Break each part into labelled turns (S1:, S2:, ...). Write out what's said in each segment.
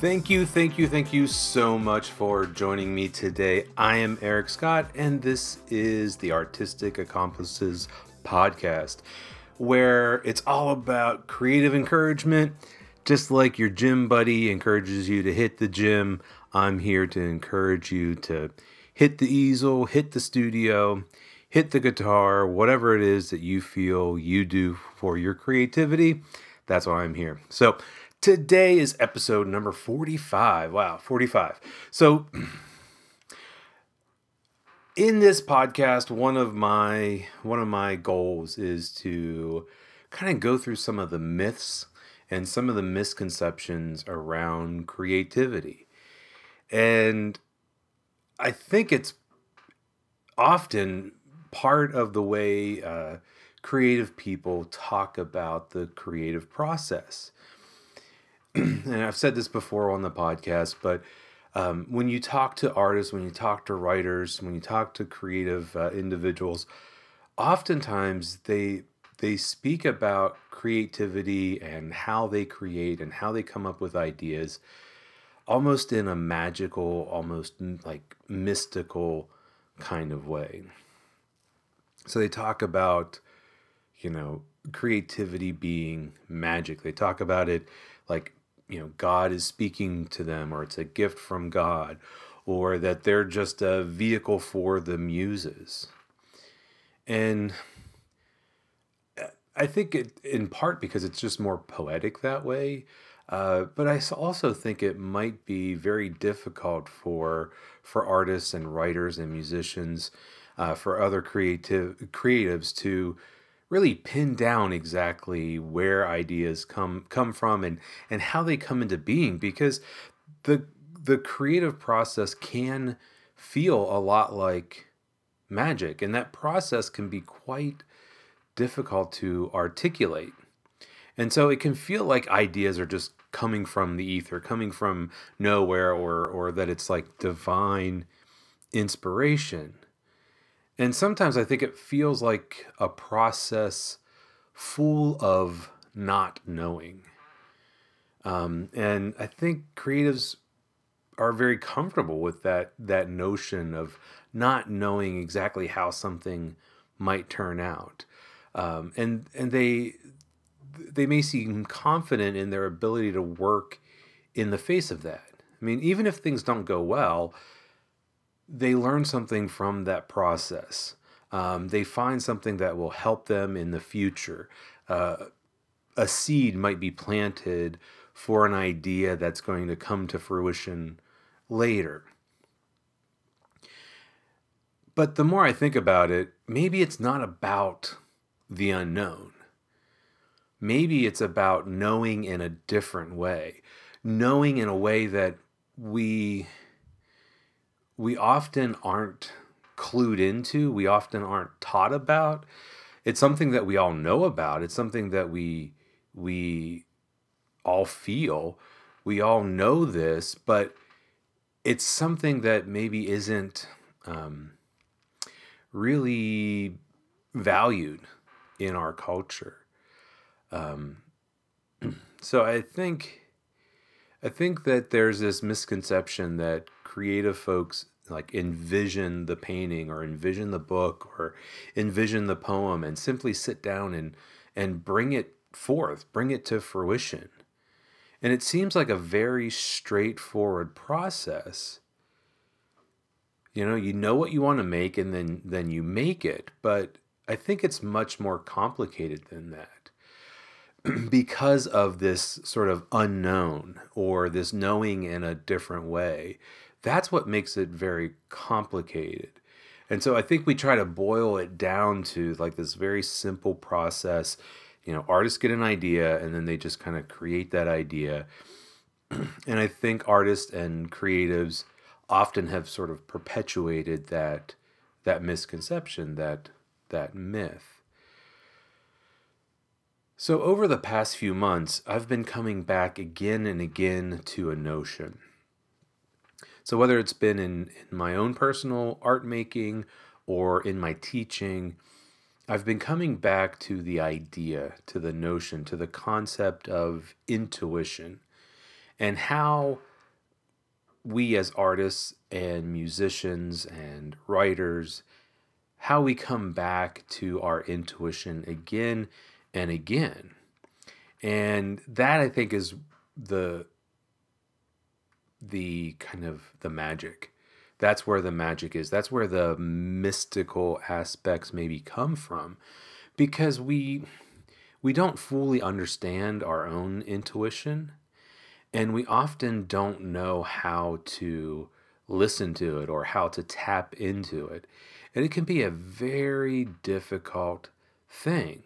S1: Thank you, thank you, thank you so much for joining me today. I am Eric Scott, and this is the Artistic Accomplices podcast, where it's all about creative encouragement. Just like your gym buddy encourages you to hit the gym, I'm here to encourage you to hit the easel, hit the studio, hit the guitar, whatever it is that you feel you do for your creativity. That's why I'm here. So, Today is episode number 45. Wow, 45. So in this podcast, one of my one of my goals is to kind of go through some of the myths and some of the misconceptions around creativity. And I think it's often part of the way uh, creative people talk about the creative process. and I've said this before on the podcast, but um, when you talk to artists, when you talk to writers, when you talk to creative uh, individuals, oftentimes they they speak about creativity and how they create and how they come up with ideas, almost in a magical, almost like mystical kind of way. So they talk about, you know, creativity being magic. They talk about it like you know God is speaking to them or it's a gift from God or that they're just a vehicle for the muses. And I think it in part because it's just more poetic that way. Uh, but I also think it might be very difficult for for artists and writers and musicians, uh, for other creative creatives to really pin down exactly where ideas come come from and and how they come into being because the the creative process can feel a lot like magic and that process can be quite difficult to articulate. And so it can feel like ideas are just coming from the ether coming from nowhere or or that it's like divine inspiration and sometimes I think it feels like a process full of not knowing. Um, and I think creatives are very comfortable with that that notion of not knowing exactly how something might turn out, um, and and they they may seem confident in their ability to work in the face of that. I mean, even if things don't go well, they learn something from that process. Um, they find something that will help them in the future. Uh, a seed might be planted for an idea that's going to come to fruition later. But the more I think about it, maybe it's not about the unknown. Maybe it's about knowing in a different way, knowing in a way that we we often aren't clued into, we often aren't taught about. It's something that we all know about. It's something that we we all feel. We all know this, but it's something that maybe isn't um, really valued in our culture. Um, so I think I think that there's this misconception that creative folks like envision the painting or envision the book or envision the poem and simply sit down and and bring it forth, bring it to fruition. And it seems like a very straightforward process. You know, you know what you want to make and then then you make it, but I think it's much more complicated than that. because of this sort of unknown or this knowing in a different way that's what makes it very complicated. And so I think we try to boil it down to like this very simple process. You know, artists get an idea and then they just kind of create that idea. and I think artists and creatives often have sort of perpetuated that that misconception, that that myth. So over the past few months, I've been coming back again and again to a notion so whether it's been in, in my own personal art making or in my teaching, I've been coming back to the idea, to the notion, to the concept of intuition and how we as artists and musicians and writers, how we come back to our intuition again and again. And that I think is the the kind of the magic. That's where the magic is. That's where the mystical aspects maybe come from because we we don't fully understand our own intuition and we often don't know how to listen to it or how to tap into it. And it can be a very difficult thing.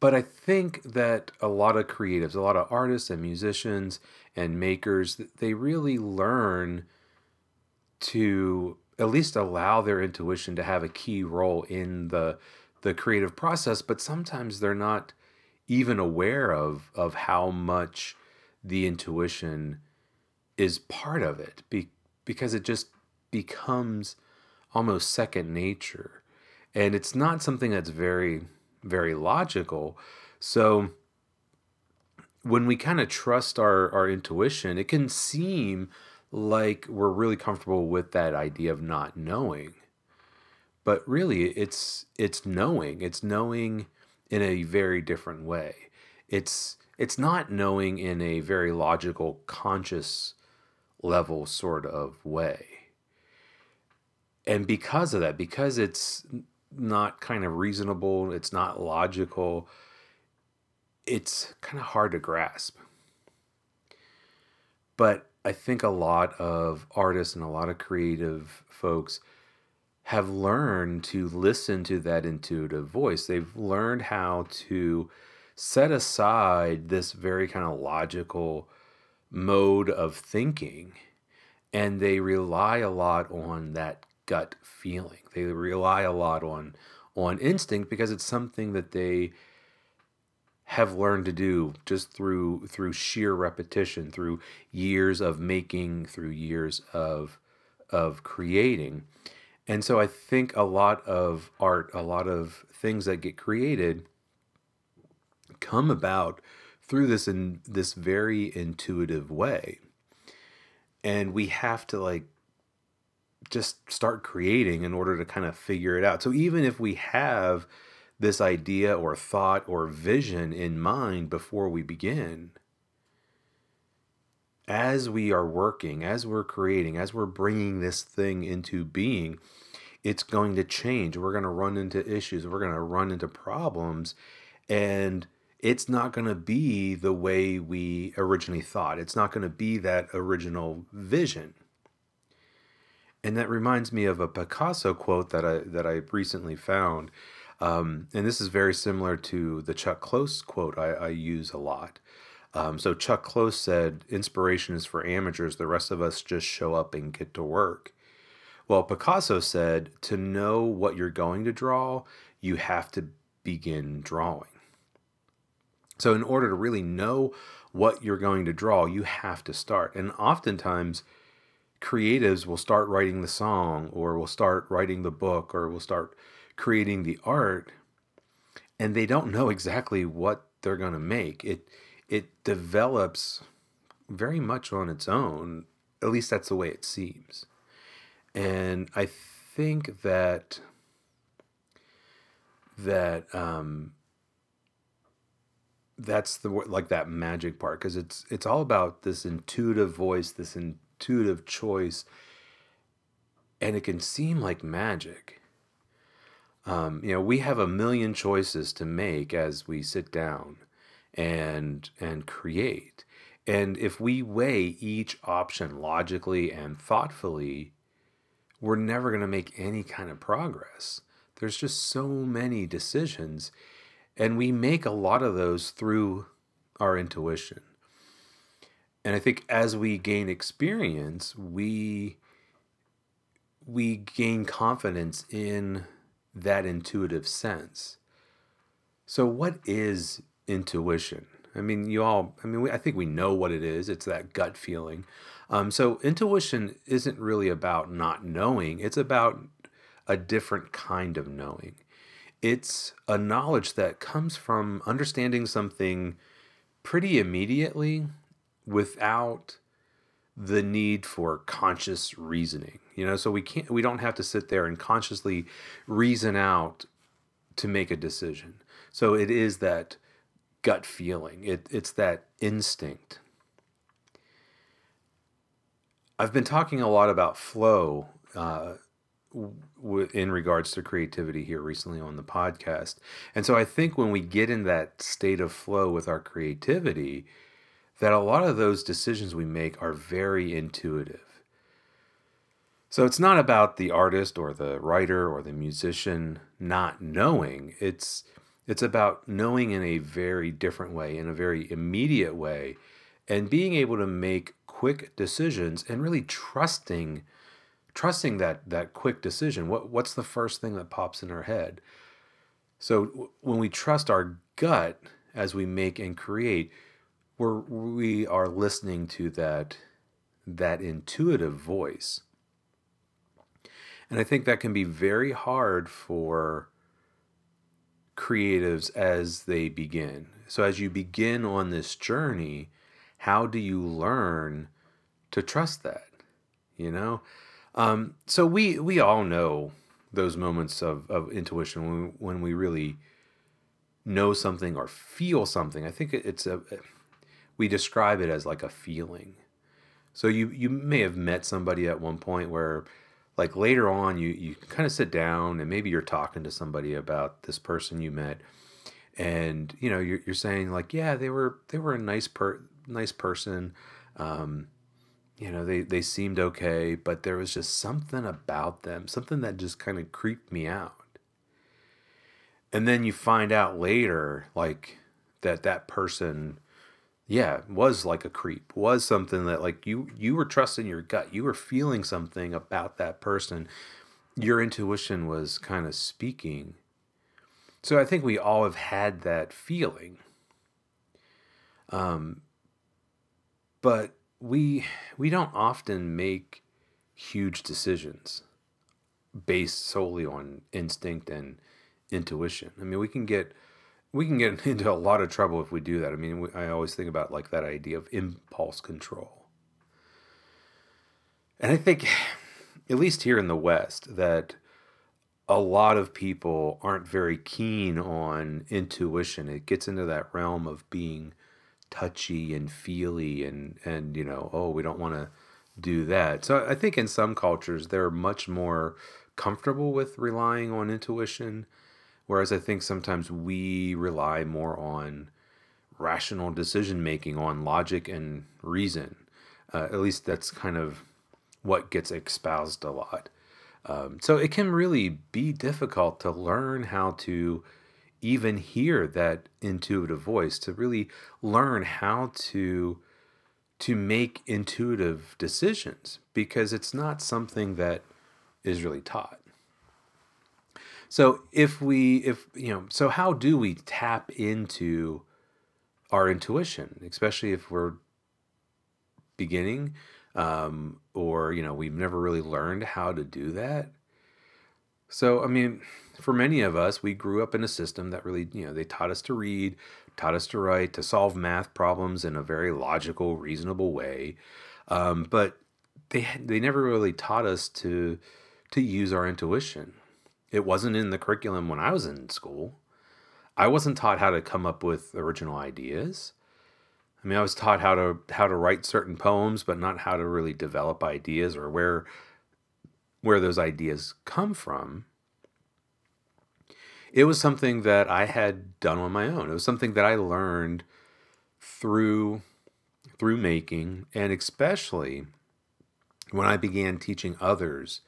S1: But I think that a lot of creatives, a lot of artists and musicians and makers, they really learn to at least allow their intuition to have a key role in the the creative process, but sometimes they're not even aware of of how much the intuition is part of it be, because it just becomes almost second nature. And it's not something that's very very logical. So when we kind of trust our our intuition it can seem like we're really comfortable with that idea of not knowing. But really it's it's knowing it's knowing in a very different way. It's it's not knowing in a very logical conscious level sort of way. And because of that because it's not kind of reasonable it's not logical it's kind of hard to grasp but I think a lot of artists and a lot of creative folks have learned to listen to that intuitive voice. They've learned how to set aside this very kind of logical mode of thinking and they rely a lot on that gut feeling. They rely a lot on on instinct because it's something that they have learned to do just through through sheer repetition, through years of making, through years of of creating. And so I think a lot of art, a lot of things that get created come about through this in this very intuitive way. And we have to like just start creating in order to kind of figure it out. So even if we have this idea or thought or vision in mind before we begin. As we are working, as we're creating, as we're bringing this thing into being, it's going to change. We're going to run into issues, we're going to run into problems, and it's not going to be the way we originally thought. It's not going to be that original vision. And that reminds me of a Picasso quote that I that I recently found um, and this is very similar to the Chuck Close quote I, I use a lot. Um, so Chuck Close said, "Inspiration is for amateurs. The rest of us just show up and get to work." Well, Picasso said, "To know what you're going to draw, you have to begin drawing." So, in order to really know what you're going to draw, you have to start. And oftentimes, creatives will start writing the song, or will start writing the book, or will start creating the art and they don't know exactly what they're going to make. It it develops very much on its own at least that's the way it seems. And i think that that um that's the like that magic part because it's it's all about this intuitive voice this intuitive choice and it can seem like magic um, you know, we have a million choices to make as we sit down and and create. And if we weigh each option logically and thoughtfully, we're never going to make any kind of progress. There's just so many decisions, and we make a lot of those through our intuition. And I think as we gain experience, we we gain confidence in that intuitive sense. So, what is intuition? I mean, you all, I mean, we, I think we know what it is. It's that gut feeling. Um, so, intuition isn't really about not knowing, it's about a different kind of knowing. It's a knowledge that comes from understanding something pretty immediately without the need for conscious reasoning. You know, so we can't we don't have to sit there and consciously reason out to make a decision. So it is that gut feeling. It, it's that instinct. I've been talking a lot about flow uh, w- in regards to creativity here recently on the podcast. And so I think when we get in that state of flow with our creativity, that a lot of those decisions we make are very intuitive. So it's not about the artist or the writer or the musician not knowing. It's it's about knowing in a very different way, in a very immediate way, and being able to make quick decisions and really trusting trusting that that quick decision. What what's the first thing that pops in our head? So when we trust our gut as we make and create, we're we are listening to that that intuitive voice. And I think that can be very hard for creatives as they begin. So, as you begin on this journey, how do you learn to trust that? You know, um, so we we all know those moments of, of intuition when we, when we really know something or feel something. I think it's a we describe it as like a feeling. So you you may have met somebody at one point where like later on you you kind of sit down and maybe you're talking to somebody about this person you met and you know you're, you're saying like yeah they were they were a nice per nice person um, you know they they seemed okay but there was just something about them something that just kind of creeped me out and then you find out later like that that person yeah was like a creep was something that like you you were trusting your gut you were feeling something about that person. Your intuition was kind of speaking. So i think we all have had that feeling. Um but we we don't often make huge decisions based solely on instinct and intuition. I mean we can get we can get into a lot of trouble if we do that. I mean, I always think about like that idea of impulse control. And I think, at least here in the West, that a lot of people aren't very keen on intuition. It gets into that realm of being touchy and feely and and you know, oh, we don't want to do that. So I think in some cultures they're much more comfortable with relying on intuition Whereas I think sometimes we rely more on rational decision making, on logic and reason. Uh, at least that's kind of what gets espoused a lot. Um, so it can really be difficult to learn how to even hear that intuitive voice, to really learn how to to make intuitive decisions because it's not something that is really taught. So if we if you know, so how do we tap into our intuition, especially if we're beginning um, or you know we've never really learned how to do that? So i mean for many of us we grew up in a system that really you know they taught us to read taught us to write to solve math problems in a very logical reasonable way. Um, but they they never really taught us to to use our intuition it wasn't in the curriculum when I was in school. I wasn't taught how to come up with original ideas. I mean, I was taught how to how to write certain poems, but not how to really develop ideas or where where those ideas come from. It was something that I had done on my own. It was something that I learned through through making and especially when I began teaching others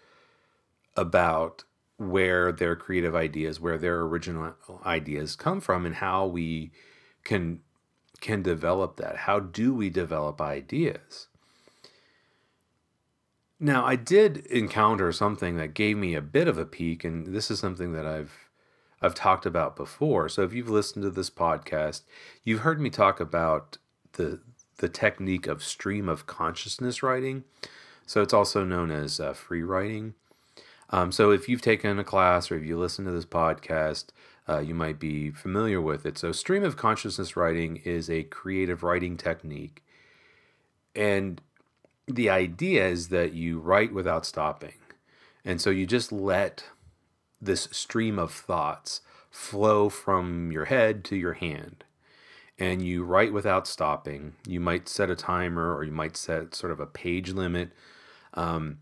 S1: about where their creative ideas, where their original ideas come from, and how we can can develop that. How do we develop ideas? Now, I did encounter something that gave me a bit of a peek, and this is something that I've I've talked about before. So if you've listened to this podcast, you've heard me talk about the the technique of stream of consciousness writing. So it's also known as uh, free writing. Um, so if you've taken a class or if you listen to this podcast, uh, you might be familiar with it. So stream of consciousness writing is a creative writing technique, and the idea is that you write without stopping. And so you just let this stream of thoughts flow from your head to your hand. And you write without stopping. You might set a timer or you might set sort of a page limit. Um,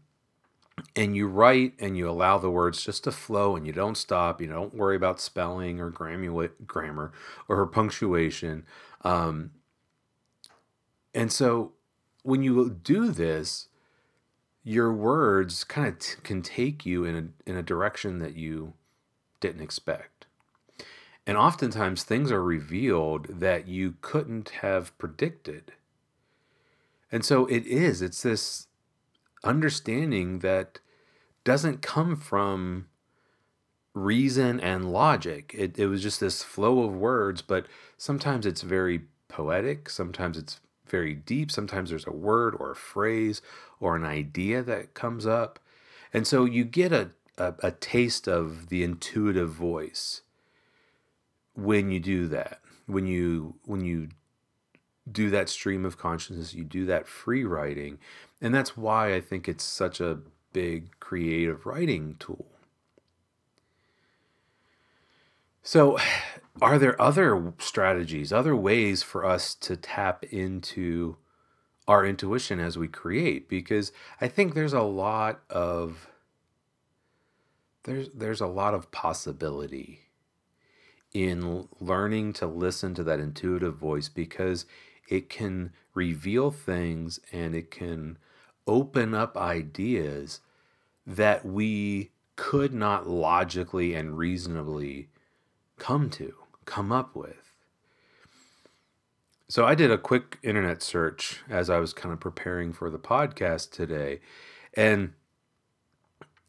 S1: and you write and you allow the words just to flow and you don't stop. You don't worry about spelling or grammar or punctuation. Um, and so when you do this, your words kind of t- can take you in a, in a direction that you didn't expect. And oftentimes things are revealed that you couldn't have predicted. And so it is, it's this understanding that doesn't come from reason and logic. It, it was just this flow of words, but sometimes it's very poetic, sometimes it's very deep, sometimes there's a word or a phrase or an idea that comes up. And so you get a, a, a taste of the intuitive voice when you do that. When you when you do that stream of consciousness, you do that free writing. And that's why I think it's such a big creative writing tool. So, are there other strategies, other ways for us to tap into our intuition as we create? Because I think there's a lot of there's there's a lot of possibility in learning to listen to that intuitive voice because it can reveal things and it can open up ideas that we could not logically and reasonably come to, come up with. So I did a quick internet search as I was kind of preparing for the podcast today, and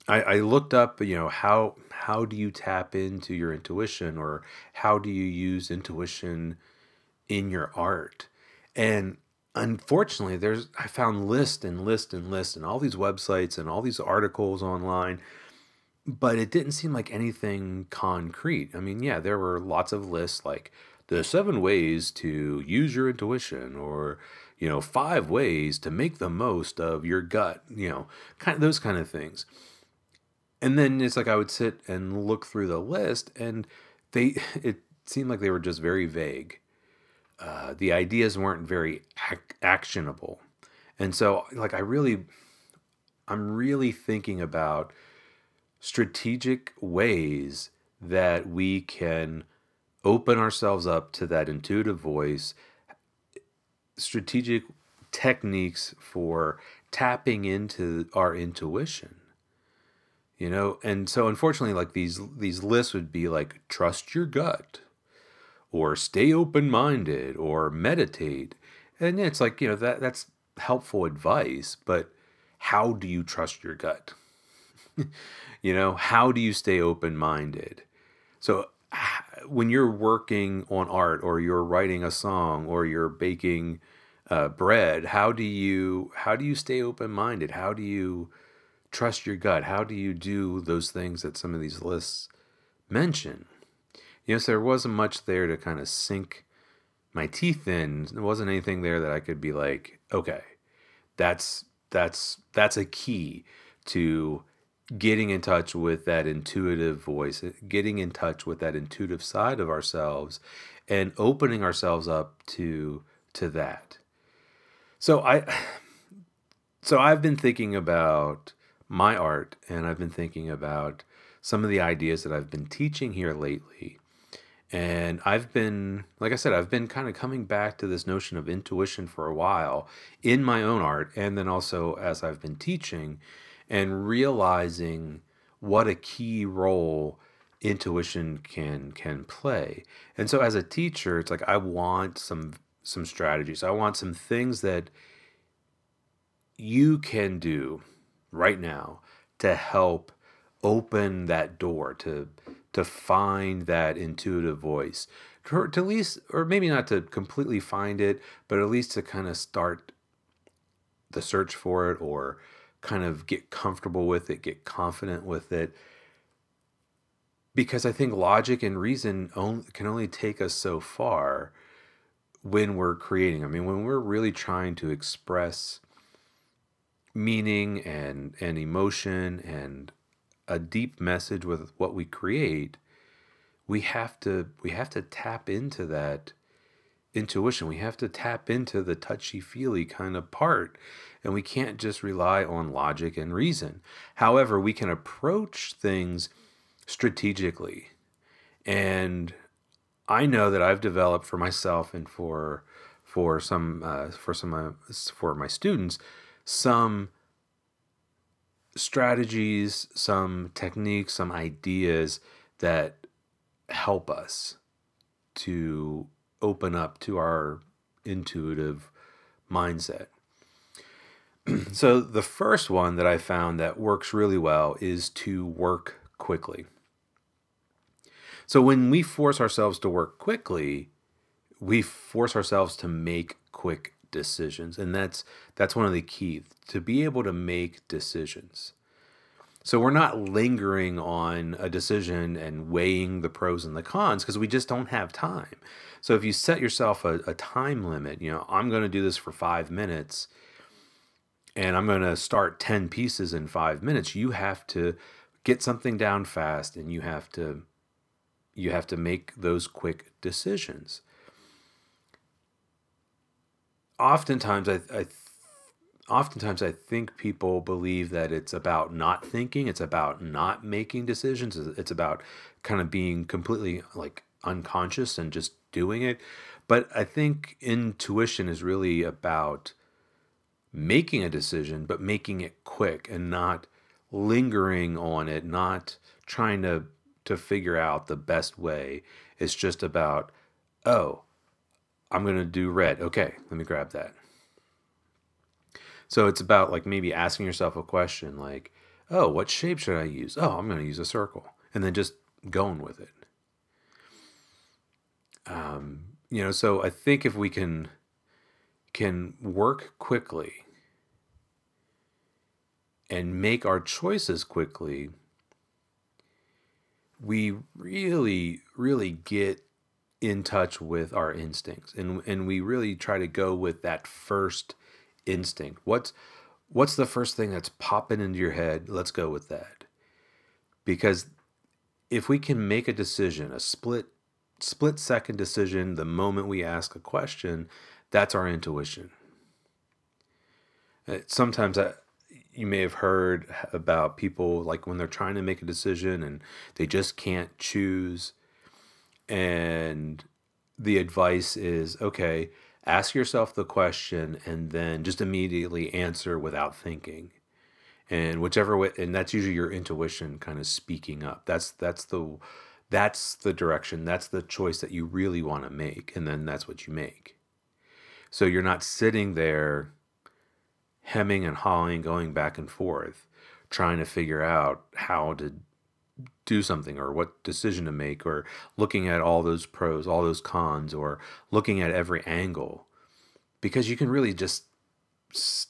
S1: I, I looked up, you know, how how do you tap into your intuition, or how do you use intuition in your art? And unfortunately, there's I found list and list and list and all these websites and all these articles online, but it didn't seem like anything concrete. I mean, yeah, there were lots of lists like the seven ways to use your intuition or you know five ways to make the most of your gut you know kind of those kind of things and then it's like i would sit and look through the list and they it seemed like they were just very vague uh, the ideas weren't very ac- actionable. And so, like, I really, I'm really thinking about strategic ways that we can open ourselves up to that intuitive voice, strategic techniques for tapping into our intuition you know and so unfortunately like these these lists would be like trust your gut or stay open minded or meditate. And it's like, you know, that that's helpful advice, but how do you trust your gut? you know, how do you stay open minded? So when you're working on art or you're writing a song or you're baking uh, bread, how do you how do you stay open minded? How do you trust your gut? How do you do those things that some of these lists mention? Yes, there wasn't much there to kind of sink my teeth in. There wasn't anything there that I could be like, okay, that's that's that's a key to getting in touch with that intuitive voice, getting in touch with that intuitive side of ourselves and opening ourselves up to to that. So I so I've been thinking about my art and I've been thinking about some of the ideas that I've been teaching here lately and I've been, like I said, I've been kind of coming back to this notion of intuition for a while in my own art, and then also as I've been teaching and realizing what a key role intuition can can play. And so as a teacher, it's like I want some some strategies. I want some things that you can do right now to help open that door to to find that intuitive voice. To, to at least or maybe not to completely find it but at least to kind of start the search for it or kind of get comfortable with it get confident with it. Because i think logic and reason only, can only take us so far when we're creating. I mean when we're really trying to express meaning and and emotion and a deep message with what we create, we have to we have to tap into that intuition. We have to tap into the touchy feely kind of part. And we can't just rely on logic and reason. However, we can approach things strategically. And I know that I've developed for myself and for for some uh, for some uh, for my students some strategies, some techniques, some ideas that help us to open up to our intuitive mindset. so, the first one that I found that works really well is to work quickly. So, when we force ourselves to work quickly, we force ourselves to make quick decisions and that's that's one of the key to be able to make decisions. So we're not lingering on a decision and weighing the pros and the cons because we just don't have time. So if you set yourself a, a time limit you know i'm going to do this for five minutes and i'm going to start 10 pieces in five minutes you have to get something down fast and you have to you have to make those quick decisions oftentimes I, I oftentimes I think people believe that it's about not thinking, it's about not making decisions, it's about kind of being completely like unconscious and just doing it. But I think intuition is really about making a decision, but making it quick and not lingering on it, not trying to to figure out the best way. It's just about, oh, I'm going to do red. Okay, let me grab that. So it's about like maybe asking yourself a question like, oh, what shape should I use? Oh, I'm going to use a circle. And then just going with it. Um, you know, so I think if we can can work quickly and make our choices quickly, we really, really get in touch with our instincts and and we really try to go with that first instinct. What's what's the first thing that's popping into your head? Let's go with that. Because if we can make a decision a split split second decision the moment we ask a question that's our intuition. Uh, sometimes I, you may have heard about people like when they're trying to make a decision and they just can't choose and the advice is okay, ask yourself the question and then just immediately answer without thinking. And whichever way and that's usually your intuition kind of speaking up. That's that's the that's the direction, that's the choice that you really want to make and then that's what you make. So you're not sitting there hemming and hawing, going back and forth, trying to figure out how to do something or what decision to make or looking at all those pros, all those cons, or looking at every angle because you can really just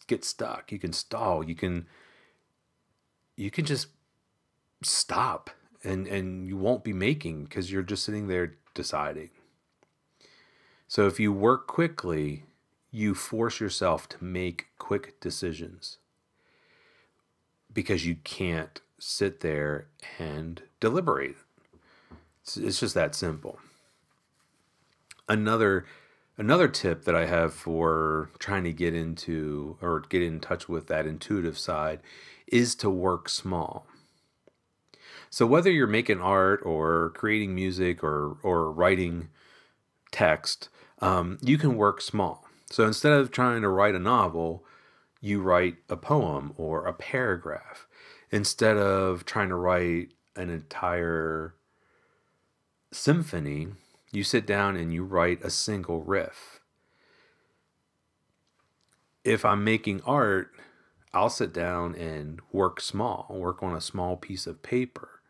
S1: get stuck. You can stall. You can you can just stop and and you won't be making because you're just sitting there deciding. So if you work quickly, you force yourself to make quick decisions because you can't sit there and deliberate. It's, it's just that simple. Another another tip that I have for trying to get into or get in touch with that intuitive side is to work small. So whether you're making art or creating music or or writing text, um, you can work small. So instead of trying to write a novel, you write a poem or a paragraph instead of trying to write an entire symphony, you sit down and you write a single riff. If I'm making art, I'll sit down and work small, work on a small piece of paper.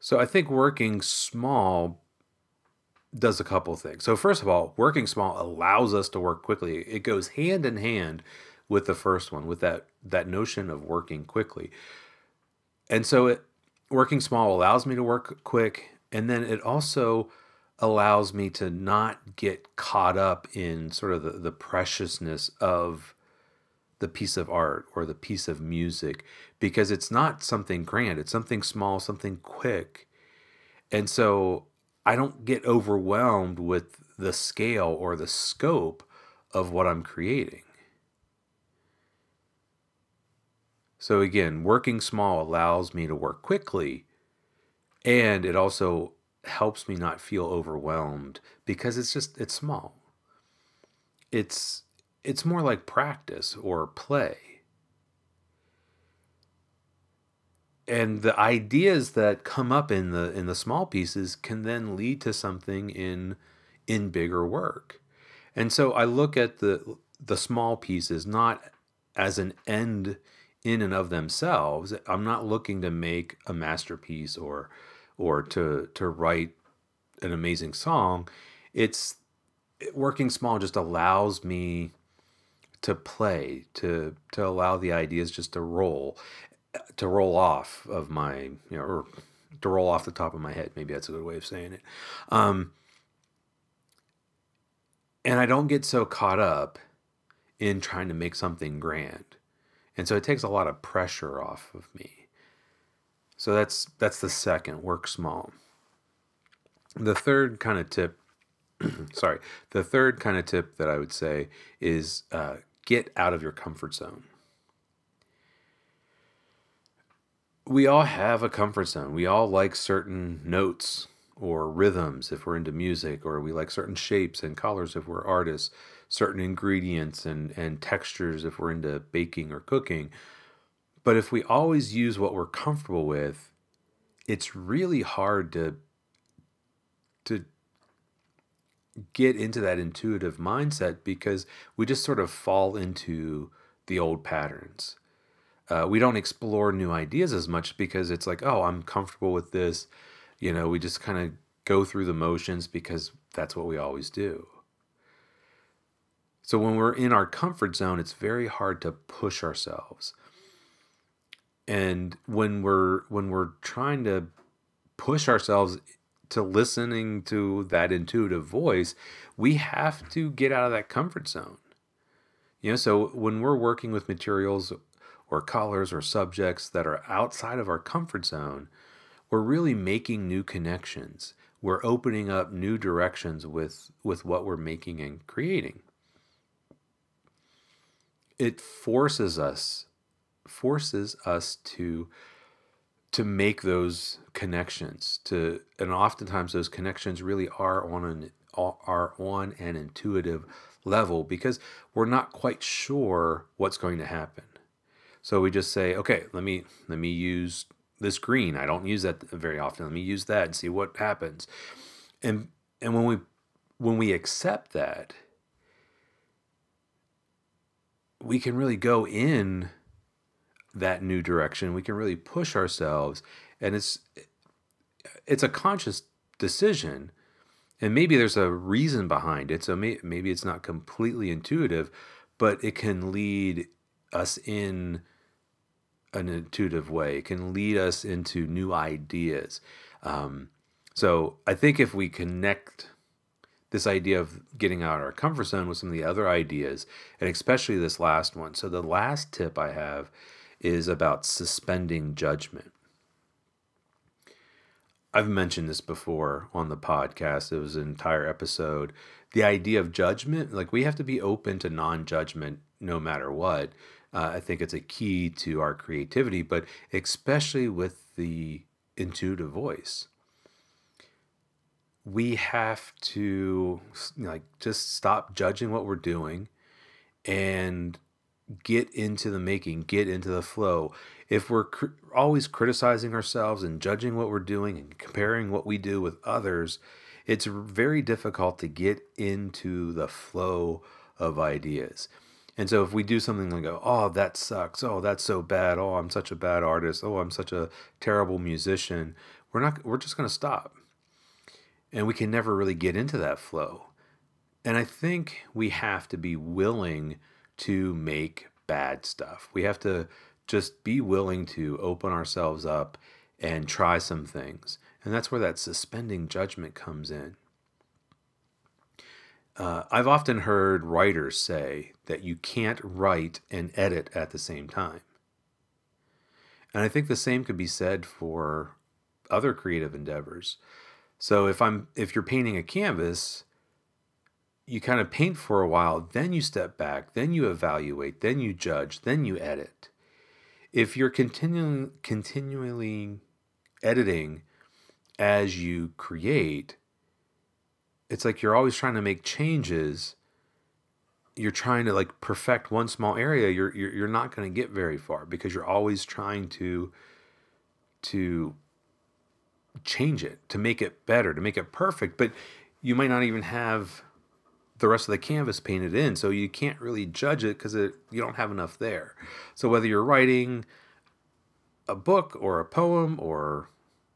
S1: So I think working small does a couple things. So first of all, working small allows us to work quickly. It goes hand in hand with the first one, with that that notion of working quickly. And so it working small allows me to work quick, and then it also allows me to not get caught up in sort of the, the preciousness of the piece of art or the piece of music because it's not something grand, it's something small, something quick. And so I don't get overwhelmed with the scale or the scope of what I'm creating. So again, working small allows me to work quickly and it also helps me not feel overwhelmed because it's just it's small. It's it's more like practice or play. And the ideas that come up in the in the small pieces can then lead to something in in bigger work. And so I look at the the small pieces not as an end in and of themselves. I'm not looking to make a masterpiece or or to to write an amazing song. It's working small just allows me to play, to to allow the ideas just to roll, to roll off of my, you know, or to roll off the top of my head. Maybe that's a good way of saying it. Um, and I don't get so caught up in trying to make something grand. And so it takes a lot of pressure off of me. So that's that's the second, work small. The third kind of tip, sorry, the third kind of tip that I would say is uh, get out of your comfort zone. We all have a comfort zone. We all like certain notes or rhythms if we're into music, or we like certain shapes and colors if we're artists, certain ingredients and, and textures if we're into baking or cooking. But if we always use what we're comfortable with, it's really hard to to get into that intuitive mindset because we just sort of fall into the old patterns. Uh, we don't explore new ideas as much because it's like, oh, I'm comfortable with this. You know, we just kind of go through the motions because that's what we always do. So when we're in our comfort zone, it's very hard to push ourselves. And when we're when we're trying to push ourselves to listening to that intuitive voice, we have to get out of that comfort zone. You know, so when we're working with materials or colors or subjects that are outside of our comfort zone, we're really making new connections. We're opening up new directions with with what we're making and creating. It forces us forces us to to make those connections to and oftentimes those connections really are on an are on an intuitive level because we're not quite sure what's going to happen. So we just say okay let me let me use this green. I don't use that very often. Let me use that and see what happens. And and when we when we accept that we can really go in that new direction. We can really push ourselves, and it's it's a conscious decision, and maybe there's a reason behind it. So may, maybe it's not completely intuitive, but it can lead us in an intuitive way. It can lead us into new ideas. Um, so I think if we connect this idea of getting out of our comfort zone with some of the other ideas, and especially this last one. So the last tip I have is about suspending judgment. I've mentioned this before on the podcast. It was an entire episode. The idea of judgment, like we have to be open to non judgment no matter what. Uh, I think it's a key to our creativity, but especially with the intuitive voice. We have to like just stop judging what we're doing and get into the making, get into the flow. If we're cr- always criticizing ourselves and judging what we're doing and comparing what we do with others, it's very difficult to get into the flow of ideas. And so if we do something and go, oh, that sucks. Oh, that's so bad. Oh, I'm such a bad artist. Oh, I'm such a terrible musician. We're not, we're just going to stop. And we can never really get into that flow. And I think we have to be willing to make bad stuff. We have to just be willing to open ourselves up and try some things. And that's where that suspending judgment comes in. uh, I've often heard writers say that you can't write and edit at the same time. And I think the same could be said for other creative endeavors. So if I'm if you're painting a canvas, you kind of paint for a while, then you step back, then you evaluate, then you judge, then you edit. If you're continuing continually editing as you create, it's like you're always trying to make changes. You're trying to like perfect one small area. You're you're, you're not going to get very far because you're always trying to to change it, to make it better, to make it perfect. But you might not even have the rest of the canvas painted in, so you can't really judge it because you don't have enough there. So whether you're writing a book or a poem or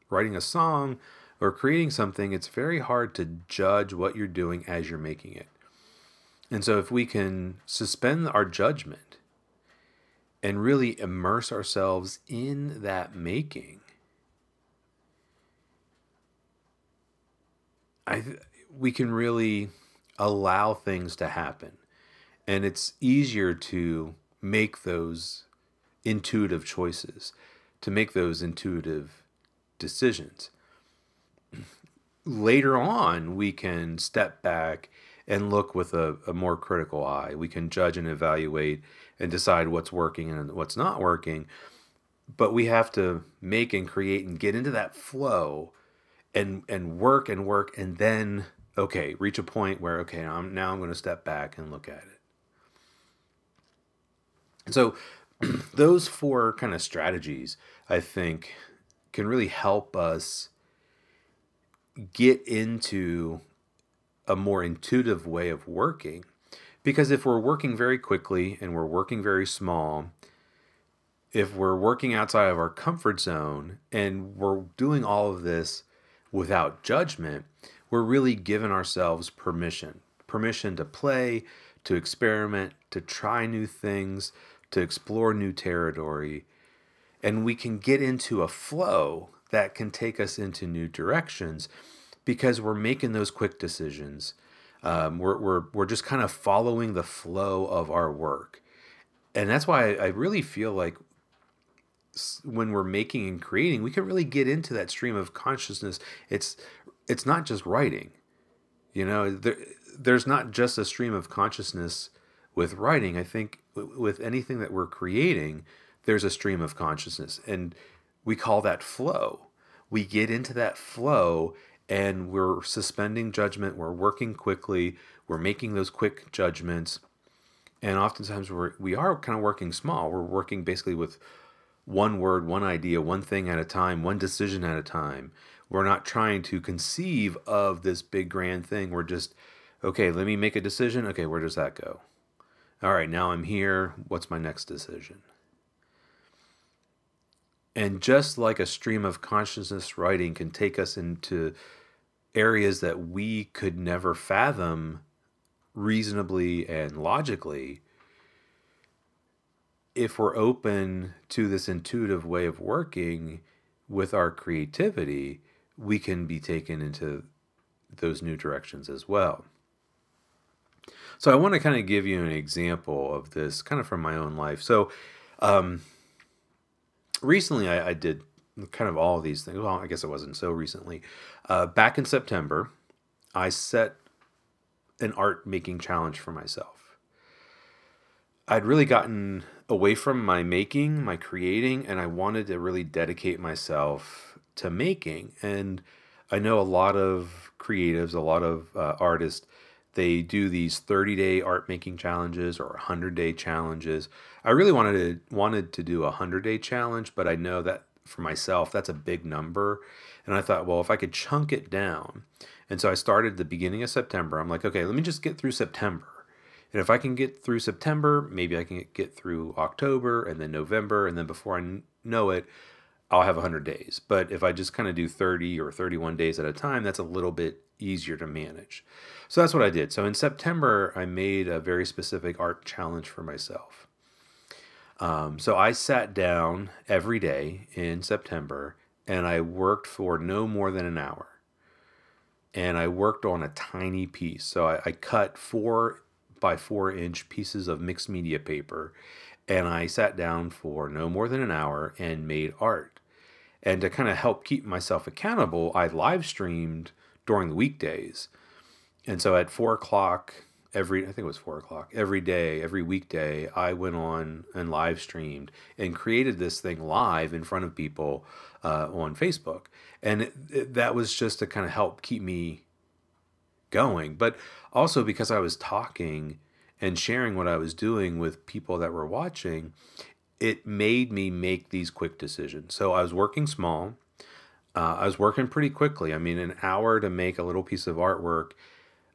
S1: writing a song or creating something, it's very hard to judge what you're doing as you're making it. And so if we can suspend our judgment and really immerse ourselves in that making, I we can really allow things to happen. And it's easier to make those intuitive choices, to make those intuitive decisions. Later on, we can step back and look with a, a, more critical eye. We can judge and evaluate and decide what's working and what's not working. But we have to make and create and get into that flow and and work and work and then okay, reach a point where okay, I'm now I'm going to step back and look at it. So those four kind of strategies, I think, can really help us get into a more intuitive way of working. Because if we're working very quickly and we're working very small, if we're working outside of our comfort zone and we're doing all of this without judgment, we're really giving ourselves permission permission to play, to experiment, to try new things, to explore new territory. And we can get into a flow that can take us into new directions because we're making those quick decisions. Um, we're, we're, we're just kind of following the flow of our work. And that's why I, I really feel like when we're making and creating, we can really get into that stream of consciousness. It's it's not just writing. You know, there, there's not just a stream of consciousness with writing. I think with anything that we're creating, there's a stream of consciousness, and we call that flow. We get into that flow and we're suspending judgment, we're working quickly, we're making those quick judgments. And oftentimes we're, we are kind of working small. We're working basically with one word, one idea, one thing at a time, one decision at a time. We're not trying to conceive of this big grand thing. We're just, okay, let me make a decision. Okay, where does that go? All right, now I'm here. What's my next decision? And just like a stream of consciousness writing can take us into areas that we could never fathom reasonably and logically, if we're open to this intuitive way of working with our creativity, we can be taken into those new directions as well. So I want to kind of give you an example of this kind of from my own life. So um, recently I, I, did kind of all of these things. Well, I guess it wasn't so recently. Uh, back in September, I set an art making challenge for myself. I'd really gotten away from my making, my creating, and I wanted to really dedicate myself to making. And I know a lot of creatives, a lot of uh, artists, they do these 30 day art making challenges or 100 day challenges. I really wanted to wanted to do a 100 day challenge, but I know that for myself that's a big number. And I thought, well, if I could chunk it down. And so I started the beginning of September. I'm like, okay, let me just get through September. And if I can get through September, maybe I can get through October and then November. And then before I know it, I'll have 100 days. But if I just kind of do 30 or 31 days at a time, that's a little bit easier to manage. So that's what I did. So in September, I made a very specific art challenge for myself. Um, so I sat down every day in September and I worked for no more than an hour. and I worked on a tiny piece. So I, I cut four by four inch pieces of mixed media paper and I sat down for no more than an hour and made art. And to kind of help keep myself accountable, I live streamed during the weekdays. And so at four o'clock every, I think it was four o'clock, every day, every weekday, I went on and live streamed and created this thing live in front of people uh, on Facebook. And it, it, that was just to kind of help keep me going. But also because I was talking and sharing what I was doing with people that were watching, it made me make these quick decisions. So I was working small. Uh, I was working pretty quickly. I mean, an hour to make a little piece of artwork.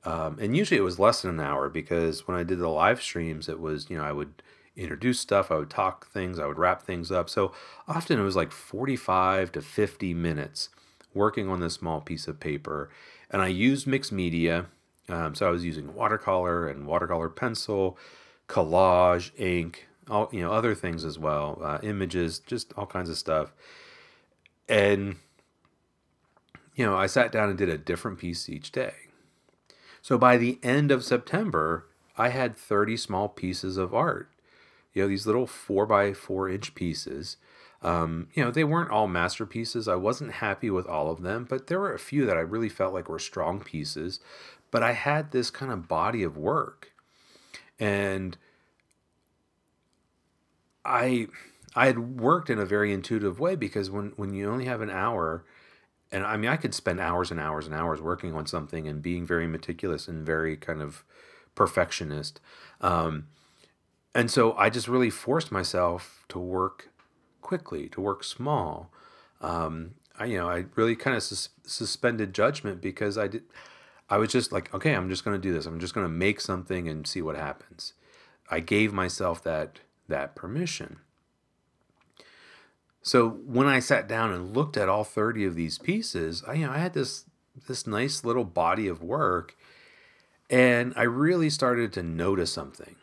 S1: Um, and usually it was less than an hour because when I did the live streams, it was, you know, I would introduce stuff, I would talk things, I would wrap things up. So often it was like 45 to 50 minutes working on this small piece of paper. And I used mixed media. Um, so I was using watercolor and watercolor pencil, collage, ink, all you know, other things as well, uh, images, just all kinds of stuff. And you know, I sat down and did a different piece each day. So by the end of September, I had 30 small pieces of art. You know, these little four by four inch pieces. Um, you know, they weren't all masterpieces. I wasn't happy with all of them, but there were a few that I really felt like were strong pieces. But I had this kind of body of work. And I I had worked in a very intuitive way because when when you only have an hour and I mean I could spend hours and hours and hours working on something and being very meticulous and very kind of perfectionist. Um, and so I just really forced myself to work quickly, to work small. Um, I, you know, I really kind of sus- suspended judgment because I did. I was just like, okay, I'm just going to do this. I'm just going to make something and see what happens. I gave myself that that permission. So when I sat down and looked at all 30 of these pieces, I, you know, I had this this nice little body of work and I really started to notice something.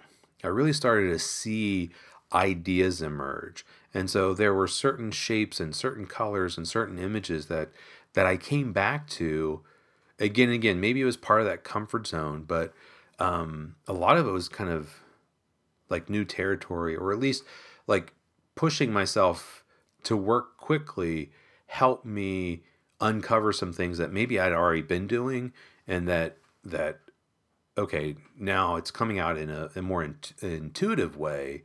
S1: I really started to see ideas emerge. And so there were certain shapes and certain colors and certain images that that I came back to again and again. Maybe it was part of that comfort zone, but um, a lot of it was kind of like new territory, or at least like pushing myself to work quickly helped me uncover some things that maybe I'd already been doing and that that okay, now it's coming out in a, a more in, intuitive way.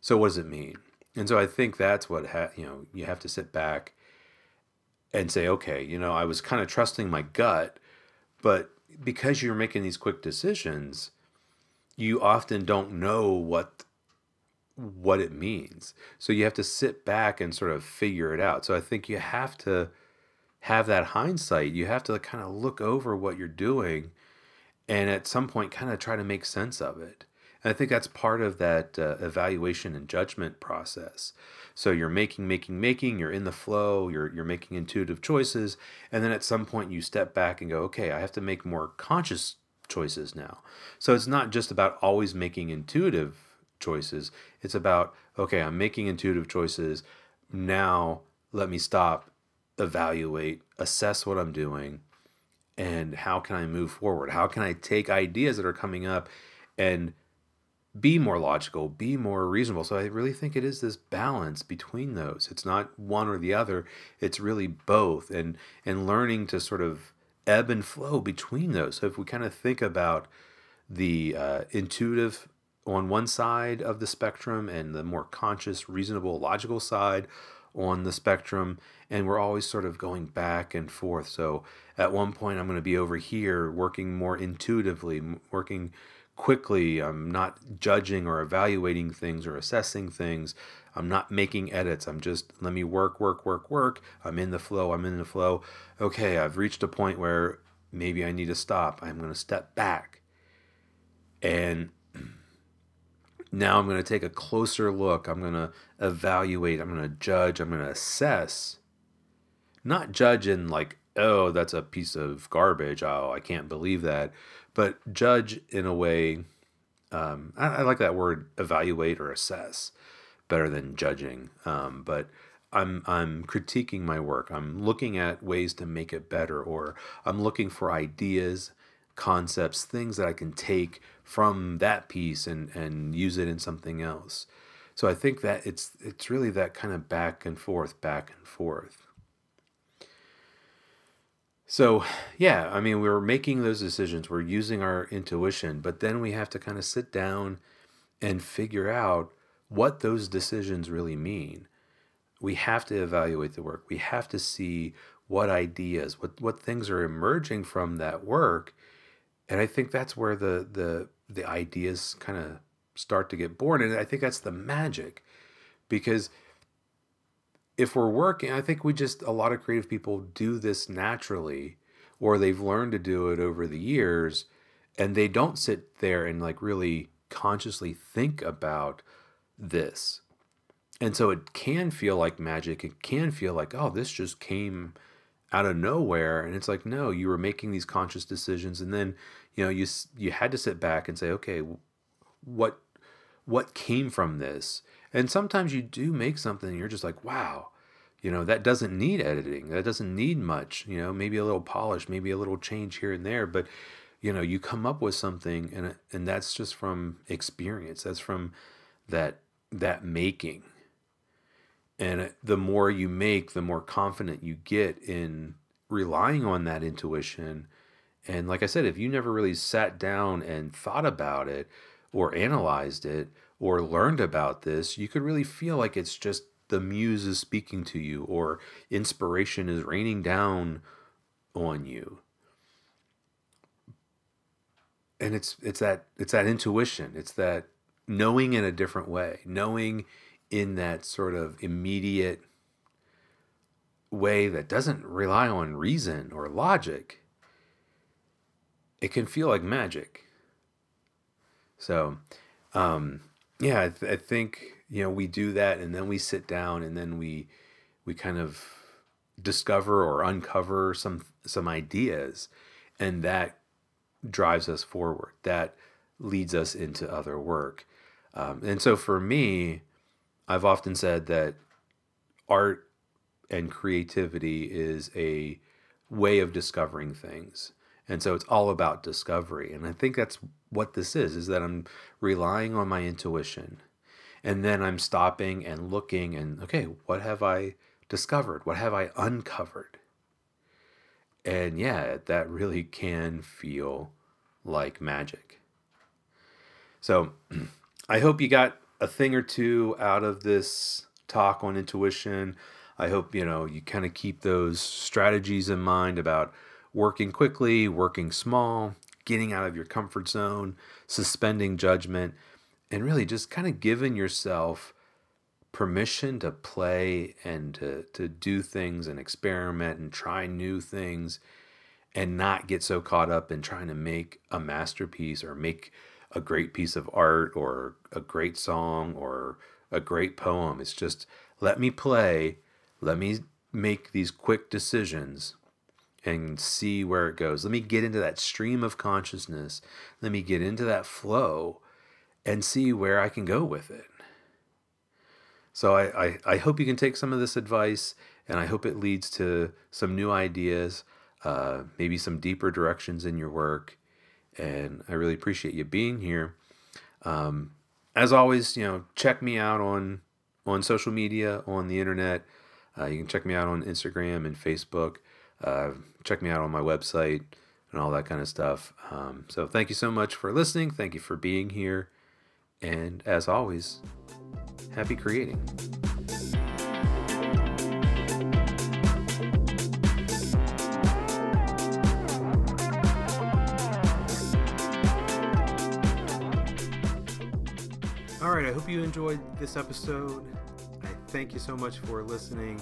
S1: So what does it mean? And so I think that's what ha- you know. You have to sit back and say, okay, you know, I was kind of trusting my gut, but because you're making these quick decisions, you often don't know what what it means. So you have to sit back and sort of figure it out. So I think you have to have that hindsight. You have to kind of look over what you're doing and at some point kind of try to make sense of it. And I think that's part of that uh, evaluation and judgment process. So you're making, making, making, you're in the flow, you're, you're making intuitive choices. And then at some point you step back and go, okay, I have to make more conscious choices now. So it's not just about always making intuitive choices. It's about, okay, I'm making intuitive choices. Now let me stop, evaluate, assess what I'm doing, and how can I move forward? How can I take ideas that are coming up and be more logical, be more reasonable? So I really think it is this balance between those. It's not one or the other. It's really both and and learning to sort of ebb and flow between those. So if we kind of think about the uh, intuitive on one side of the spectrum and the more conscious, reasonable, logical side on the spectrum, and we're always sort of going back and forth. So at one point, I'm going to be over here working more intuitively, working quickly. I'm not judging or evaluating things or assessing things. I'm not making edits. I'm just, let me work, work, work, work. I'm in the flow. I'm in the flow. Okay, I've reached a point where maybe I need to stop. I'm going to step back. And now I'm going to take a closer look. I'm going to evaluate. I'm going to judge. I'm going to assess. Not judge in like, oh, that's a piece of garbage. Oh, I can't believe that. But judge in a way, um, I, I, like that word evaluate or assess better than judging. Um, but I'm I'm critiquing my work. I'm looking at ways to make it better, or I'm looking for ideas, concepts, things that I can take from that piece and and use it in something else. So I think that it's it's really that kind of back and forth, back and forth. So, yeah, I mean, we're making those decisions, we're using our intuition, but then we have to kind of sit down and figure out what those decisions really mean. We have to evaluate the work. We have to see what ideas, what what things are emerging from that work. And I think that's where the the the ideas kind of start to get born. And I think that's the magic. Because if we're working, I think we just, a lot of creative people do this naturally, or they've learned to do it over the years, and they don't sit there and like really consciously think about this. And so it can feel like magic. It can feel like, oh, this just came out of nowhere. And it's like, no, you were making these conscious decisions. And then, you know, you, you had to sit back and say, okay, what, what came from this? And sometimes you do make something and you're just like, wow, you know, that doesn't need editing. That doesn't need much, you know, maybe a little polish, maybe a little change here and there, but you know, you come up with something and uh, and that's just from experience. That's from that that making. And uh, the more you make, the more confident you get in relying on that intuition. And like I said, if you never really sat down and thought about it or analyzed it or learned about this, you could really feel like it's just the muse is speaking to you or inspiration is raining down on you. And it's it's that it's that intuition. It's that knowing in a different way, knowing in that sort of immediate way that doesn't rely on reason or logic. It can feel like magic. So, um, yeah, I, th- I think you know we do that, and then we sit down, and then we we kind of discover or uncover some some ideas, and that drives us forward. That leads us into other work. Um, and so for me, I've often said that art and creativity is a way of discovering things. And so it's all about discovery. And I think that's what this is is that I'm relying on my intuition. And then I'm stopping and looking and okay, what have I discovered? What have I uncovered? And yeah, that really can feel like magic. So I hope you got a thing or two out of this talk on intuition. I hope you know you kind of keep those strategies in mind about working quickly, working small, getting out of your comfort zone, suspending judgment, and really just kind of giving yourself permission to play and to, to do things and experiment and try new things and not get so caught up in trying to make a masterpiece or make a great piece of art or a great song or a great poem. It's just let me play, let me make these quick decisions and see where it goes. Let me get into that stream of consciousness. Let me get into that flow and see where I can go with it. So I, I, I hope you can take some of this advice and I hope it leads to some new ideas, uh, maybe some deeper directions in your work and I really appreciate you being here. Um, as always, you know, check me out on on social media, on the internet. Uh, you can check me out on Instagram and Facebook. Uh, check me out on my website and all that kind of stuff. Um, so thank you so much for listening. Thank you for being here. And as always, happy creating. All right, I hope you enjoyed this episode. I thank you so much for listening.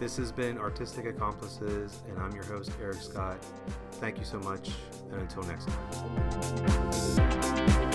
S1: This has been Artistic Accomplices, and I'm your host, Eric Scott. Thank you so much, and until next time.